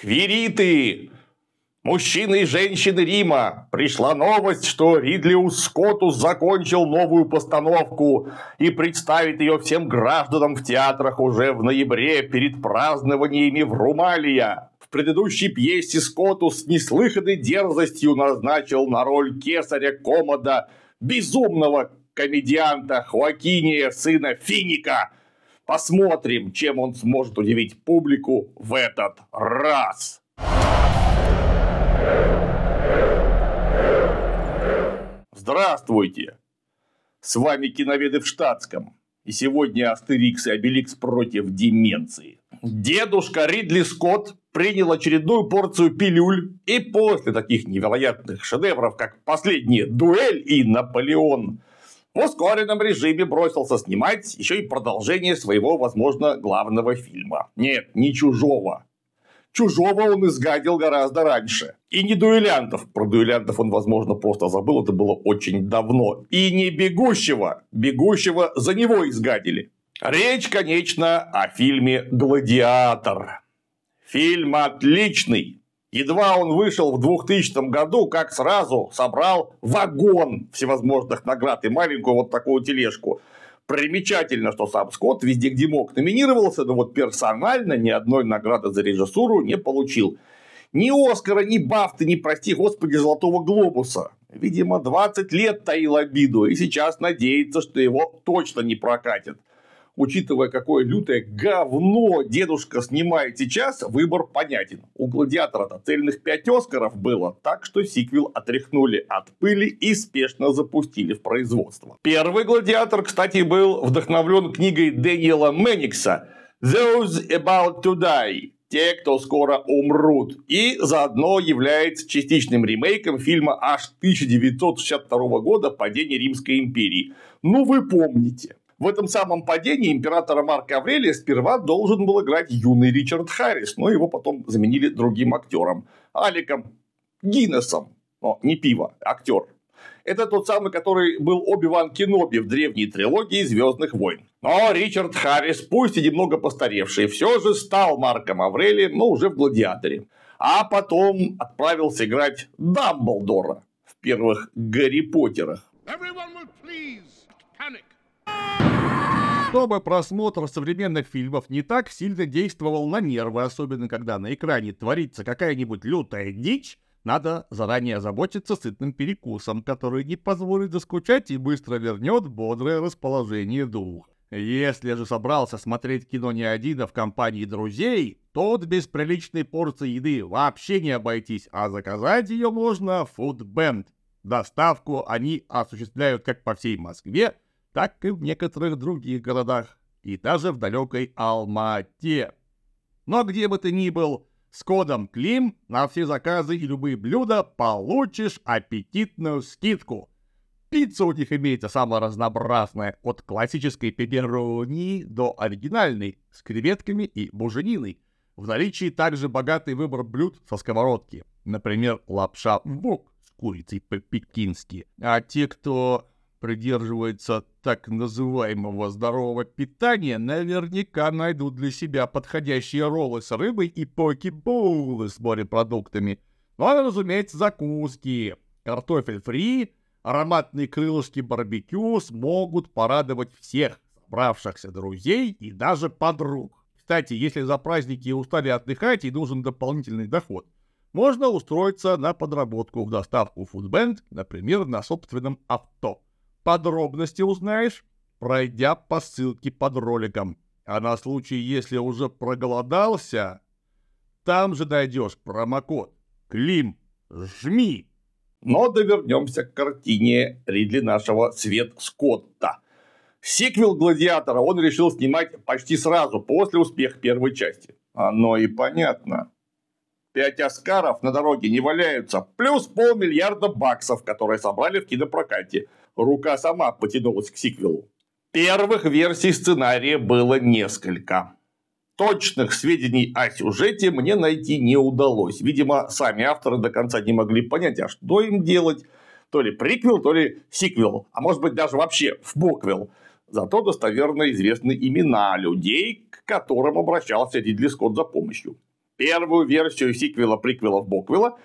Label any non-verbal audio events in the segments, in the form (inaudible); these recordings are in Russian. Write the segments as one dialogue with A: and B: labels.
A: Квириты! Мужчины и женщины Рима, пришла новость, что Ридлиус Скоттус закончил новую постановку и представит ее всем гражданам в театрах уже в ноябре перед празднованиями в Румалия. В предыдущей пьесе Скоттус с неслыханной дерзостью назначил на роль кесаря Комода безумного комедианта Хоакиния, сына Финика. Посмотрим, чем он сможет удивить публику в этот раз. Здравствуйте! С вами киноведы в штатском. И сегодня Астерикс и Обеликс против деменции. Дедушка Ридли Скотт принял очередную порцию пилюль, и после таких невероятных шедевров, как «Последняя дуэль» и «Наполеон», в ускоренном режиме бросился снимать еще и продолжение своего, возможно, главного фильма. Нет, не «Чужого», Чужого он изгадил гораздо раньше. И не дуэлянтов. Про дуэлянтов он, возможно, просто забыл. Это было очень давно. И не бегущего. Бегущего за него изгадили. Речь, конечно, о фильме «Гладиатор». Фильм отличный. Едва он вышел в 2000 году, как сразу собрал вагон всевозможных наград и маленькую вот такую тележку. Примечательно, что сам Скотт везде, где мог, номинировался, но вот персонально ни одной награды за режиссуру не получил. Ни Оскара, ни Бафты, ни, прости господи, Золотого Глобуса. Видимо, 20 лет таил обиду и сейчас надеется, что его точно не прокатит учитывая, какое лютое говно дедушка снимает сейчас, выбор понятен. У «Гладиатора»-то цельных 5 Оскаров было, так что сиквел отряхнули от пыли и спешно запустили в производство. Первый «Гладиатор», кстати, был вдохновлен книгой Дэниела Менникса «Those About to Die» те, кто скоро умрут, и заодно является частичным ремейком фильма аж 1962 года «Падение Римской империи». Ну, вы помните. В этом самом падении императора Марка Аврелия сперва должен был играть юный Ричард Харрис, но его потом заменили другим актером. Аликом Гиннесом. но не пиво, актер. Это тот самый, который был Оби-Ван Кеноби в древней трилогии Звездных войн. Но Ричард Харрис, пусть и немного постаревший, все же стал Марком Аврелием, но уже в «Гладиаторе». А потом отправился играть Дамблдора в первых Гарри Поттерах.
B: Чтобы просмотр современных фильмов не так сильно действовал на нервы, особенно когда на экране творится какая-нибудь лютая дичь, надо заранее заботиться сытным перекусом, который не позволит заскучать и быстро вернет бодрое расположение духа. Если же собрался смотреть кино не один, а в компании друзей, то без приличной порции еды вообще не обойтись, а заказать ее можно в Foodband. Доставку они осуществляют как по всей Москве, так и в некоторых других городах, и даже в далекой Алмате. Но где бы ты ни был, с кодом КЛИМ на все заказы и любые блюда получишь аппетитную скидку. Пицца у них имеется самая разнообразная, от классической пепперони до оригинальной, с креветками и бужениной. В наличии также богатый выбор блюд со сковородки. Например, лапша вок с курицей по-пекински. А те, кто придерживается так называемого здорового питания, наверняка найдут для себя подходящие роллы с рыбой и поки-боулы с морепродуктами. Ну, а, разумеется, закуски. Картофель фри, ароматные крылышки барбекю смогут порадовать всех собравшихся друзей и даже подруг. Кстати, если за праздники устали отдыхать и нужен дополнительный доход, можно устроиться на подработку в доставку Foodband, например, на собственном авто. Подробности узнаешь, пройдя по ссылке под роликом. А на случай, если уже проголодался, там же найдешь промокод Клим жми.
A: Но довернемся к картине Ридли нашего Свет Скотта. Сиквел «Гладиатора» он решил снимать почти сразу после успеха первой части. Оно и понятно. Пять Оскаров на дороге не валяются, плюс полмиллиарда баксов, которые собрали в кинопрокате рука сама потянулась к сиквелу. Первых версий сценария было несколько. Точных сведений о сюжете мне найти не удалось. Видимо, сами авторы до конца не могли понять, а что им делать. То ли приквел, то ли сиквел. А может быть даже вообще в буквел. Зато достоверно известны имена людей, к которым обращался Ридли Скотт за помощью. Первую версию сиквела-приквела-боквела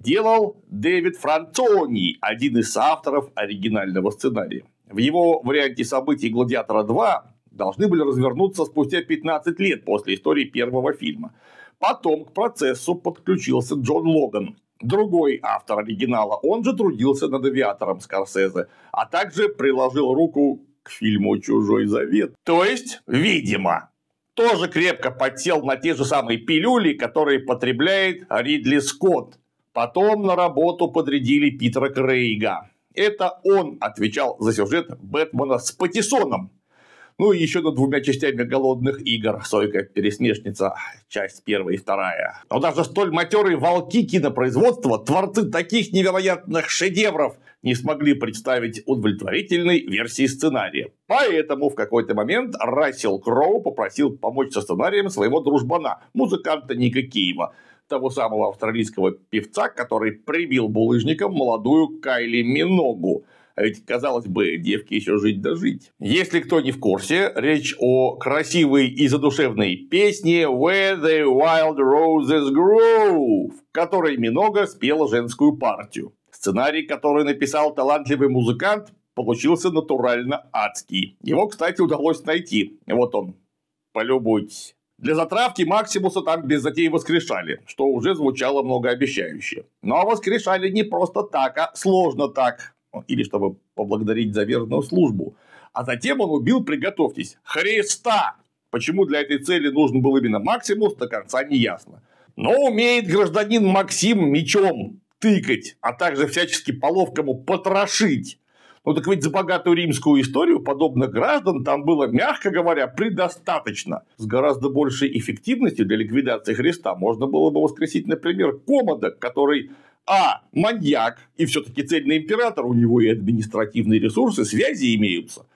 A: делал Дэвид Францони, один из авторов оригинального сценария. В его варианте событий «Гладиатора 2» должны были развернуться спустя 15 лет после истории первого фильма. Потом к процессу подключился Джон Логан, другой автор оригинала. Он же трудился над авиатором Скорсезе, а также приложил руку к фильму «Чужой завет». То есть, видимо, тоже крепко подсел на те же самые пилюли, которые потребляет Ридли Скотт. Потом на работу подрядили Питера Крейга. Это он отвечал за сюжет Бэтмена с Патисоном. Ну и еще над двумя частями голодных игр. Сойка пересмешница, часть первая и вторая. Но даже столь матерые волки кинопроизводства, творцы таких невероятных шедевров, не смогли представить удовлетворительной версии сценария. Поэтому в какой-то момент Рассел Кроу попросил помочь со сценарием своего дружбана, музыканта Ника Киева, того самого австралийского певца, который прибил булыжником молодую Кайли Миногу. А ведь, казалось бы, девки еще жить да. Если кто не в курсе, речь о красивой и задушевной песне «Where the Wild Roses Grow», в которой Минога спела женскую партию. Сценарий, который написал талантливый музыкант, получился натурально адский. Его, кстати, удалось найти. Вот он. Полюбуйтесь. Для затравки Максимуса там без затей воскрешали, что уже звучало многообещающе. Но воскрешали не просто так, а сложно так или чтобы поблагодарить за верную службу. А затем он убил, приготовьтесь, Христа. Почему для этой цели нужен был именно Максимус, до конца не ясно. Но умеет гражданин Максим мечом тыкать, а также всячески по-ловкому потрошить. Ну так ведь за богатую римскую историю подобных граждан там было, мягко говоря, предостаточно. С гораздо большей эффективностью для ликвидации Христа можно было бы воскресить, например, Комода, который а маньяк, и все-таки цельный император, у него и административные ресурсы, связи имеются.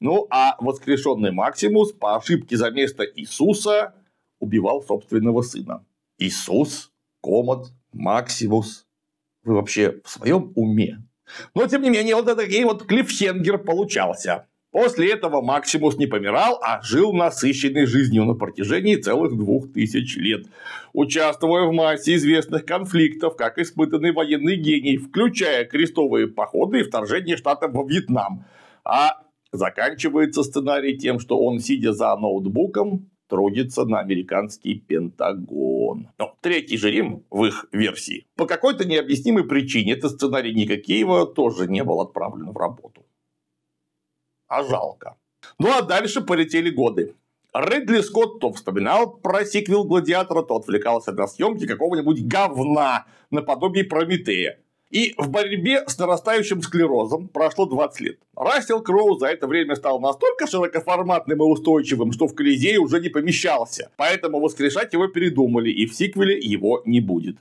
A: Ну, а воскрешенный Максимус по ошибке за место Иисуса убивал собственного сына. Иисус, Комод, Максимус. Вы вообще в своем уме? Но, тем не менее, вот такой вот клиффхенгер получался. После этого Максимус не помирал, а жил насыщенной жизнью на протяжении целых двух тысяч лет, участвуя в массе известных конфликтов, как испытанный военный гений, включая крестовые походы и вторжение Штатов во Вьетнам. А заканчивается сценарий тем, что он, сидя за ноутбуком, трудится на американский Пентагон. Но третий же Рим в их версии. По какой-то необъяснимой причине этот сценарий Никакеева тоже не был отправлен в работу а жалко. Ну а дальше полетели годы. Ридли Скотт то вспоминал про сиквел Гладиатора, то отвлекался на съемки какого-нибудь говна наподобие Прометея. И в борьбе с нарастающим склерозом прошло 20 лет. Рассел Кроу за это время стал настолько широкоформатным и устойчивым, что в Колизее уже не помещался. Поэтому воскрешать его передумали, и в сиквеле его не будет.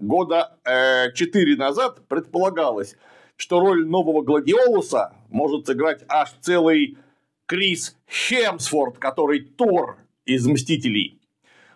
A: Года э, 4 назад предполагалось, что роль нового Гладиолуса может сыграть аж целый Крис Хемсфорд, который Тор из «Мстителей».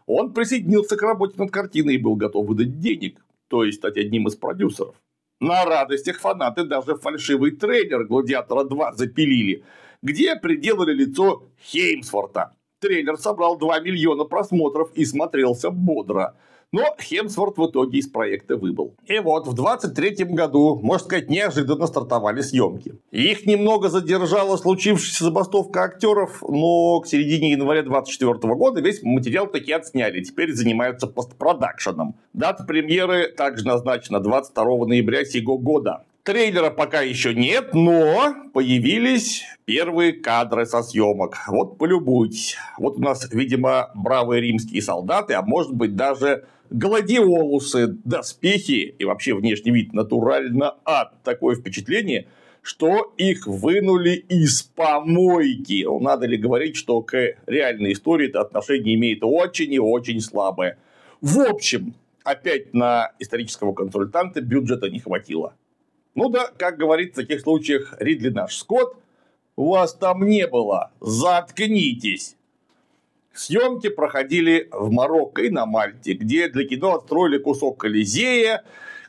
A: Он присоединился к работе над картиной и был готов выдать денег, то есть стать одним из продюсеров. На радостях фанаты даже фальшивый трейлер «Гладиатора 2» запилили, где приделали лицо Хеймсфорта. Трейлер собрал 2 миллиона просмотров и смотрелся бодро – но Хемсворт в итоге из проекта выбыл. И вот в 23 году, можно сказать, неожиданно стартовали съемки. Их немного задержала случившаяся забастовка актеров, но к середине января 24 года весь материал таки отсняли. Теперь занимаются постпродакшеном. Дата премьеры также назначена 22 ноября сего года. Трейлера пока еще нет, но появились первые кадры со съемок. Вот полюбуйтесь. Вот у нас, видимо, бравые римские солдаты, а может быть даже гладиолусы, доспехи и вообще внешний вид натурально ад. Такое впечатление, что их вынули из помойки. Ну, надо ли говорить, что к реальной истории это отношение имеет очень и очень слабое. В общем, опять на исторического консультанта бюджета не хватило. Ну да, как говорит в таких случаях Ридли наш Скотт, вас там не было, заткнитесь. Съемки проходили в Марокко и на Мальте, где для кино отстроили кусок Колизея,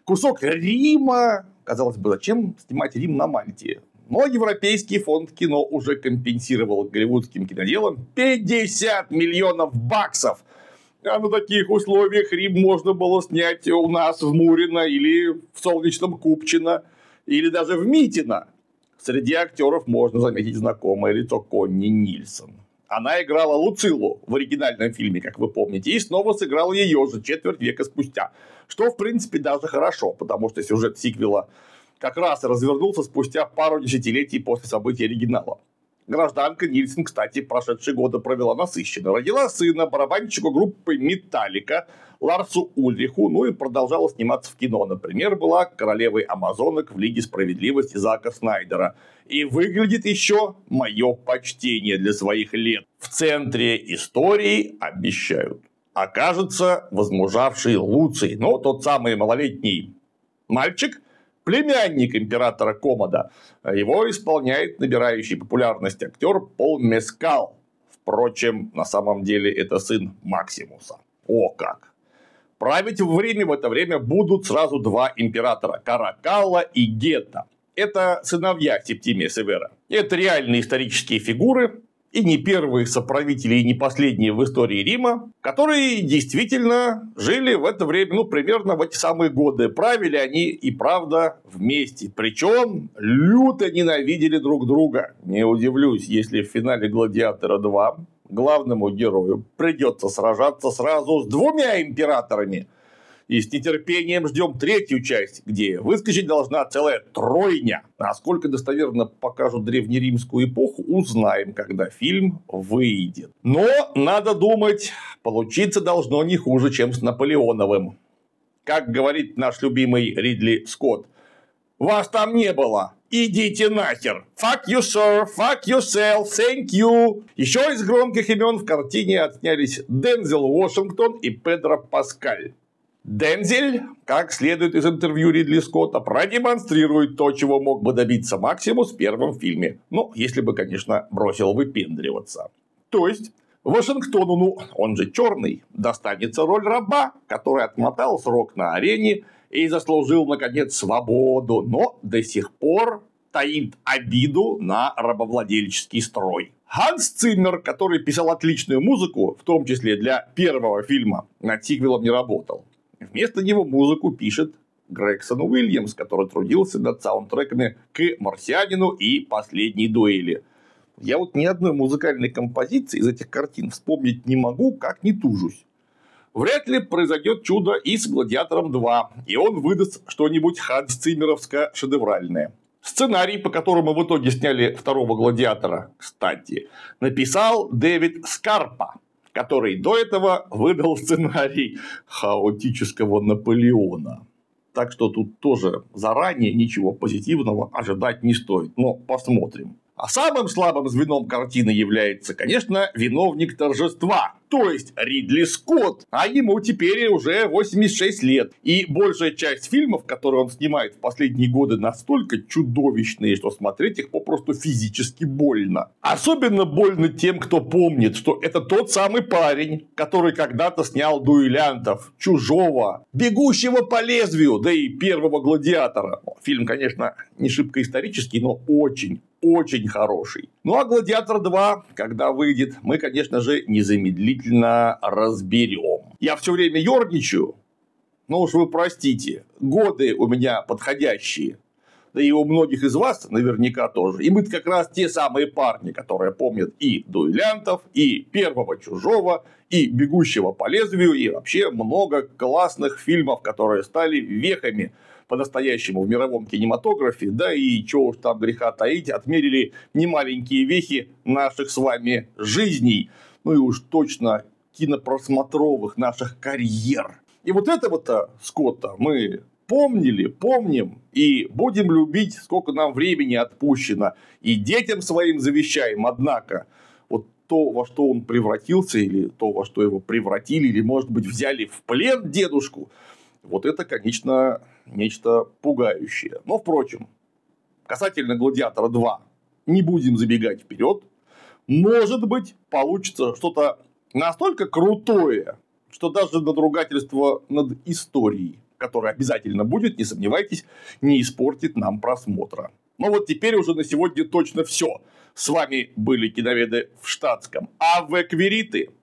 A: кусок Рима. Казалось бы, зачем снимать Рим на Мальте? Но Европейский фонд кино уже компенсировал голливудским киноделам 50 миллионов баксов. А на таких условиях Рим можно было снять у нас в Мурино или в Солнечном Купчино, или даже в Митино. Среди актеров можно заметить знакомое лицо Конни Нильсон. Она играла Луцилу в оригинальном фильме, как вы помните, и снова сыграла ее же четверть века спустя. Что, в принципе, даже хорошо, потому что сюжет сиквела как раз развернулся спустя пару десятилетий после событий оригинала. Гражданка Нильсон, кстати, прошедшие годы провела насыщенно. Родила сына, барабанщику группы «Металлика» Ларсу Ульриху, ну и продолжала сниматься в кино. Например, была королевой амазонок в Лиге справедливости Зака Снайдера. И выглядит еще мое почтение для своих лет. В центре истории обещают. Окажется возмужавший Луций, но тот самый малолетний мальчик – племянник императора Комода. Его исполняет набирающий популярность актер Пол Мескал. Впрочем, на самом деле это сын Максимуса. О как! Править в Риме в это время будут сразу два императора – Каракалла и Гетта. Это сыновья Септимия Севера. Это реальные исторические фигуры, и не первые соправители, и не последние в истории Рима, которые действительно жили в это время, ну, примерно в эти самые годы. Правили они и правда вместе. Причем люто ненавидели друг друга. Не удивлюсь, если в финале «Гладиатора 2» главному герою придется сражаться сразу с двумя императорами – и с нетерпением ждем третью часть, где выскочить должна целая тройня. Насколько достоверно покажут древнеримскую эпоху, узнаем, когда фильм выйдет. Но, надо думать, получиться должно не хуже, чем с Наполеоновым. Как говорит наш любимый Ридли Скотт, вас там не было. Идите нахер. Fuck you, sir. Fuck yourself. Thank you. Еще из громких имен в картине отснялись Дензел Вашингтон и Педро Паскаль. Дензель, как следует из интервью Ридли Скотта, продемонстрирует то, чего мог бы добиться Максимус в первом фильме. Ну, если бы, конечно, бросил выпендриваться. То есть, Вашингтону, ну, он же черный, достанется роль раба, который отмотал срок на арене и заслужил, наконец, свободу, но до сих пор таит обиду на рабовладельческий строй. Ханс Циммер, который писал отличную музыку, в том числе для первого фильма, над сиквелом не работал. Вместо него музыку пишет Грегсон Уильямс, который трудился над саундтреками к «Марсианину» и «Последней дуэли». Я вот ни одной музыкальной композиции из этих картин вспомнить не могу, как не тужусь. Вряд ли произойдет чудо и с «Гладиатором 2», и он выдаст что-нибудь Ханс Циммеровское шедевральное. Сценарий, по которому в итоге сняли второго «Гладиатора», кстати, написал Дэвид Скарпа, который до этого выдал (laughs) сценарий хаотического Наполеона. Так что тут тоже заранее ничего позитивного ожидать не стоит. Но посмотрим. А самым слабым звеном картины является, конечно, виновник торжества, то есть Ридли Скотт, а ему теперь уже 86 лет. И большая часть фильмов, которые он снимает в последние годы, настолько чудовищные, что смотреть их попросту физически больно. Особенно больно тем, кто помнит, что это тот самый парень, который когда-то снял дуэлянтов, чужого, бегущего по лезвию, да и первого гладиатора. Фильм, конечно, не шибко исторический, но очень, очень хороший. Ну а «Гладиатор 2», когда выйдет, мы, конечно же, незамедлительно разберем. Я все время ерничаю, но уж вы простите, годы у меня подходящие. Да и у многих из вас наверняка тоже. И мы как раз те самые парни, которые помнят и дуэлянтов, и первого чужого, и бегущего по лезвию, и вообще много классных фильмов, которые стали вехами по-настоящему в мировом кинематографе, да и чего уж там греха таить, отмерили немаленькие вехи наших с вами жизней, ну и уж точно кинопросмотровых наших карьер. И вот этого-то Скотта мы помнили, помним и будем любить, сколько нам времени отпущено. И детям своим завещаем, однако, вот то, во что он превратился, или то, во что его превратили, или, может быть, взяли в плен дедушку, вот это, конечно, нечто пугающее. Но, впрочем, касательно «Гладиатора 2» не будем забегать вперед. Может быть, получится что-то настолько крутое, что даже надругательство над историей, которое обязательно будет, не сомневайтесь, не испортит нам просмотра. Но вот теперь уже на сегодня точно все. С вами были киноведы в штатском. А в эквириты